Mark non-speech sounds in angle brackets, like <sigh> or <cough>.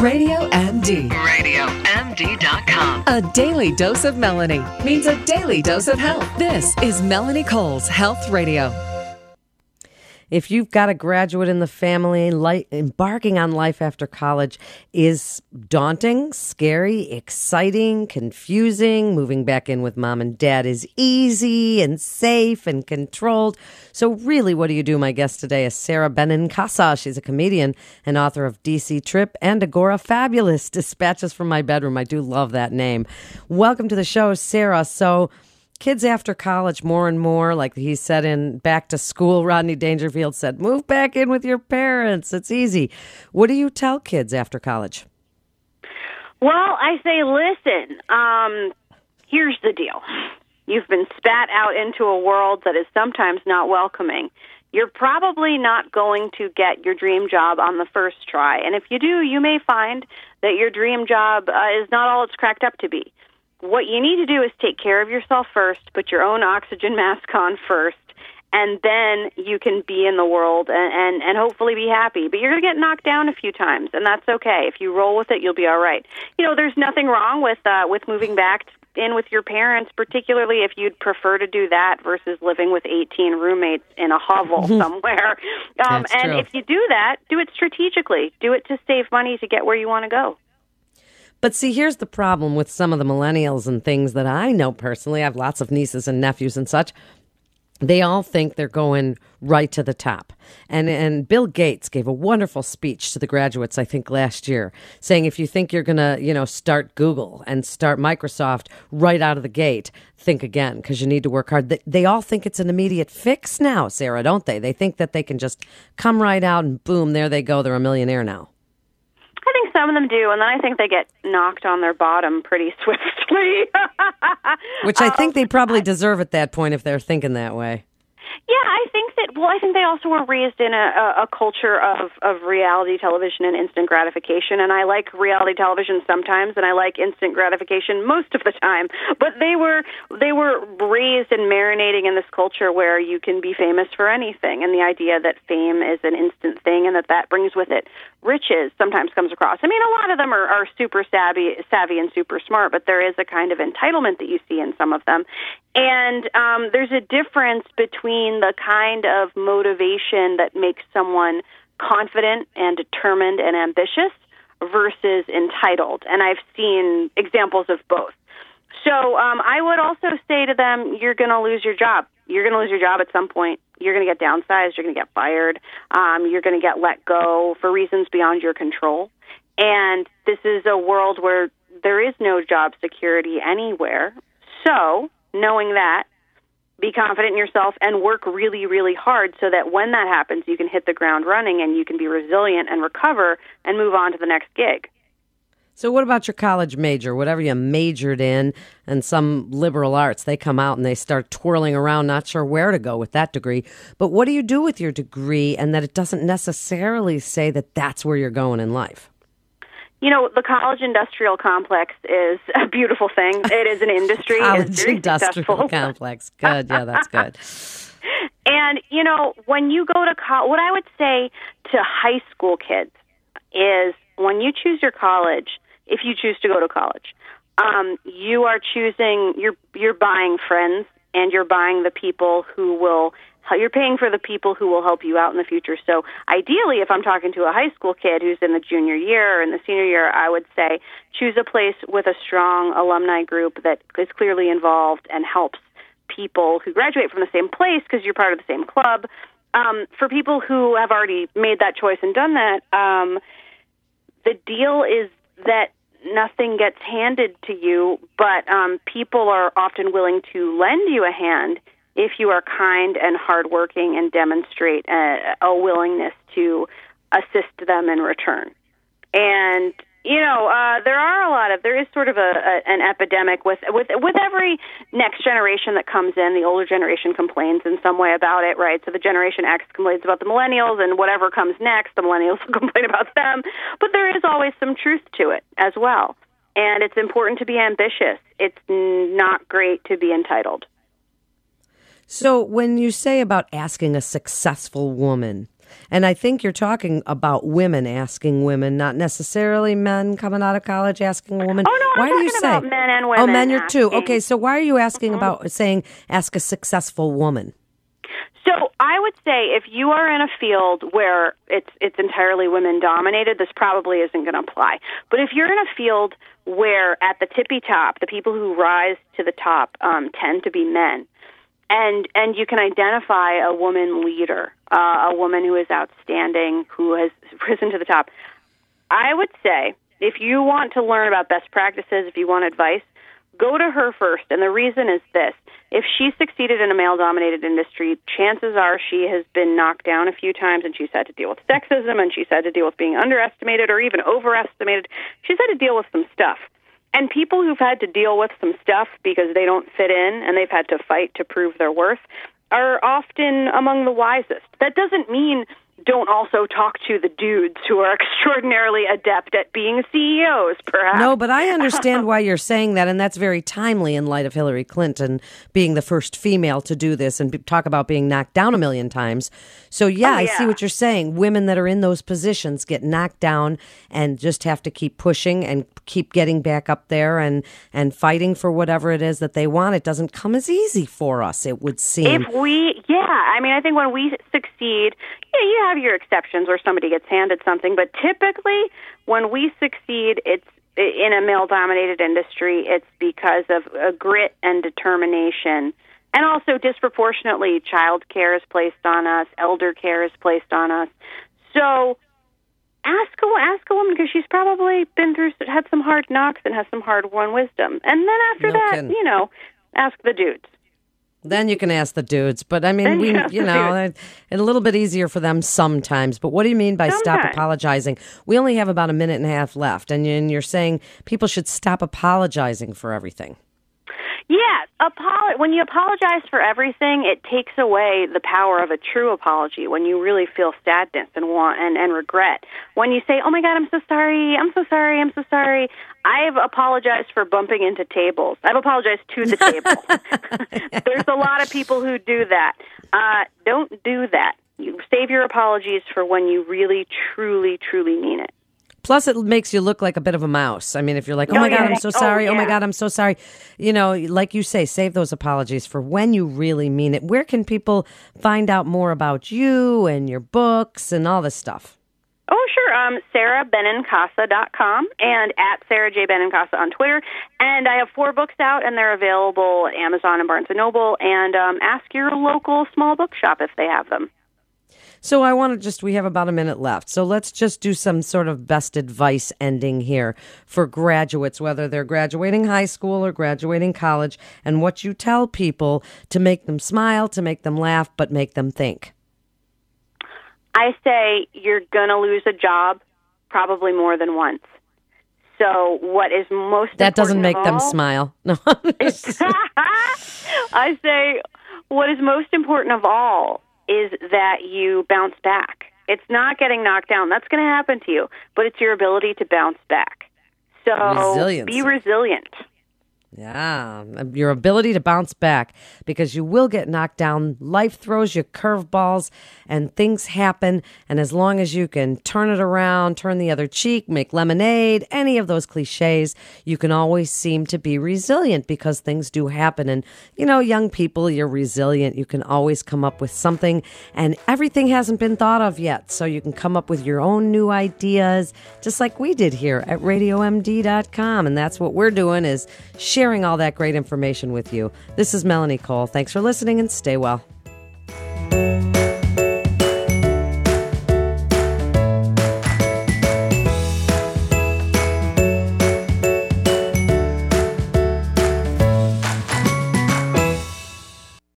Radio MD. RadioMD.com. A daily dose of Melanie means a daily dose of health. This is Melanie Cole's Health Radio. If you've got a graduate in the family, embarking on life after college is daunting, scary, exciting, confusing. Moving back in with mom and dad is easy and safe and controlled. So, really, what do you do? My guest today is Sara Benincasa. She's a comedian and author of DC Trip and Agorafabulous! <laughs> Dispatches from My Bedroom. I do love that name. Welcome to the show, Sara. So, kids after college more and more like he said in back to school rodney dangerfield said move back in with your parents it's easy what do you tell kids after college Well, I say, listen, um, here's the deal. You've been spat out into a world that is sometimes not welcoming. You're probably not going to get your dream job on the first try. And if you do, you may find that your dream job uh, is not all it's cracked up to be. What you need to do is take care of yourself first, put your own oxygen mask on first, and then you can be in the world and, and, and hopefully be happy. But you're going to get knocked down a few times, and that's okay. If you roll with it, you'll be all right. You know, there's nothing wrong with uh, with moving back in with your parents, particularly if you'd prefer to do that versus living with 18 roommates in a hovel <laughs> somewhere. Um, and true. if you do that, do it strategically. Do it to save money to get where you want to go. But see here's the problem with some of the millennials and things that i know personally i have lots of nieces and nephews and such they all think they're going right to the top. And and Bill Gates gave a wonderful speech to the graduates I think last year saying if you think you're going to, you know, start Google and start Microsoft right out of the gate, think again because you need to work hard. They, they all think it's an immediate fix now, Sara, don't they? They think that they can just come right out and boom, there they go, they're a millionaire now. Some of them do, and then I think they get knocked on their bottom pretty <laughs> swiftly. Which I think um, they probably deserve at that point if they're thinking that way. Yeah, I think that. Well, I think they also were raised in a, a, a culture of of reality television and instant gratification, and I like reality television sometimes, and I like instant gratification most of the time. But they were they were raised and marinating in this culture where you can be famous for anything, and the idea that fame is an instant thing, and that that brings with it riches sometimes comes across. I mean, a lot of them are, are super savvy, savvy and super smart, but there is a kind of entitlement that you see in some of them. And um, there's a difference between the kind of motivation that makes someone confident and determined and ambitious versus entitled. And I've seen examples of both. So um, I would also say to them, you're going to lose your job. You're going to lose your job at some point. You're going to get downsized. You're going to get fired. Um, you're going to get let go for reasons beyond your control. And this is a world where there is no job security anywhere. So, knowing that, be confident in yourself and work really, really hard so that when that happens, you can hit the ground running and you can be resilient and recover and move on to the next gig. So, what about your college major, whatever you majored in, and some liberal arts? They come out and they start twirling around, not sure where to go with that degree. But what do you do with your degree, and that it doesn't necessarily say that that's where you're going in life? You know, the college industrial complex is a beautiful thing. It is an <laughs> industry. It's College very industrial successful. complex. Good, yeah, that's good. <laughs> And you know, when you go to college, what I would say to high school kids is when you choose your college, if you choose to go to college, um, you are choosing you're you're buying friends and you're buying the people who will you're paying for the people who will help you out in the future. So ideally, if I'm talking to a high school kid who's in the junior year or in the senior year, I would say choose a place with a strong alumni group that is clearly involved and helps people who graduate from the same place because you're part of the same club. Um, for people who have already made that choice and done that, um, the deal is that nothing gets handed to you, but um, people are often willing to lend you a hand if you are kind and hardworking and demonstrate a, a willingness to assist them in return. And you know, uh, there are a lot of there is sort of a, a an epidemic with with with every next generation that comes in. The older generation complains in some way about it, right? So the Generation X complains about the millennials, and whatever comes next, the millennials <laughs> will complain about them. But there is always some truth to it as well, and it's important to be ambitious. It's not great to be entitled. So, when you say about asking a successful woman, And I think you're talking about women asking women, not necessarily men coming out of college asking a woman. Oh, no, I'm why do you talking say about men and women? Oh, men, you're too. Okay, so why are you asking about saying ask a successful woman? So I would say if you are in a field where it's it's entirely women dominated, this probably isn't going to apply. But if you're in a field where at the tippy top, the people who rise to the top um, tend to be men, and and you can identify a woman leader, uh, a woman who is outstanding, who has <laughs> risen to the top. I would say if you want to learn about best practices, if you want advice, go to her first. And the reason is this if she succeeded in a male dominated industry, chances are she has been knocked down a few times and she's had to deal with sexism and she's had to deal with being underestimated or even overestimated. She's had to deal with some stuff. And people who've had to deal with some stuff because they don't fit in and they've had to fight to prove their worth are often among the wisest. That doesn't mean don't also talk to the dudes who are <laughs> extraordinarily adept at being CEOs, perhaps. No, but I <laughs> understand why you're saying that, and that's very timely in light of Hillary Clinton being the first female to do this and talk about being knocked down a million times. So, yeah, Oh, I see what you're saying. Women that are in those positions get knocked down and just have to keep pushing and keep getting back up there and, and fighting for whatever it is that they want. It doesn't come as easy for us, it would seem. If we, yeah, I mean, I think when we succeed, yeah, you have your exceptions where somebody gets handed something, but typically when we succeed, it's in a male dominated industry, it's because of uh, grit and determination. And also, disproportionately, child care is placed on us, elder care is placed on us. So, ask a ask a woman because she's probably been through had some hard knocks and has some hard won wisdom. And then after No that, kidding. you know, ask the dudes. Then you can ask the dudes, but I mean, we, you ask you the <laughs> know, it's a little bit easier for them sometimes. But what do you mean by stop apologizing? We only have about a minute and a half left, and you- and you're saying people should stop apologizing for everything. Yeah, apolo- when you apologize for everything, it takes away the power of a true apology when you really feel sadness and want and, and regret. When you say, "Oh my god, I'm so sorry. I'm so sorry. I'm so sorry." I've apologized for bumping into tables. I've apologized to the table. <laughs> <laughs> There's a lot of people who do that. Uh, don't do that. You save your apologies for when you really truly truly mean it. Plus, it makes you look like a bit of a mouse. I mean, if you're like, "Oh Oh, my god, yeah. I'm so Oh, sorry. Oh my god, I'm so sorry," you know, like you say, save those apologies for when you really mean it. Where can people find out more about you and your books and all this stuff? Oh, sure. Um, SaraBenincasa.com and at Sara J. Benincasa on Twitter. And I have four books out, and they're available at Amazon and Barnes & Noble. And um, ask your local small bookshop if they have them. So I want to just, we have about a minute left. So let's just do some sort of best advice ending here for graduates, whether they're graduating high school or graduating college, and what you tell people to make them smile, to make them laugh, but make them think. I say you're going to lose a job probably more than once. So what is most That doesn't make of them smile. <laughs> No. <laughs> I say what is most important of all is that you bounce back. It's not getting knocked down. That's going to happen to you, but it's your ability to bounce back. So Resilience. be resilient. Yeah, your ability to bounce back because you will get knocked down. Life throws you curveballs and things happen. And as long as you can turn it around, turn the other cheek, make lemonade, any of those cliches, you can always seem to be resilient because things do happen. And, you know, young people, you're resilient. You can always come up with something, and everything hasn't been thought of yet. So you can come up with your own new ideas, just like we did here at radiomd.com. And that's what we're doing is sharing all that great information with you. This is Melanie Cole. Thanks for listening and stay well.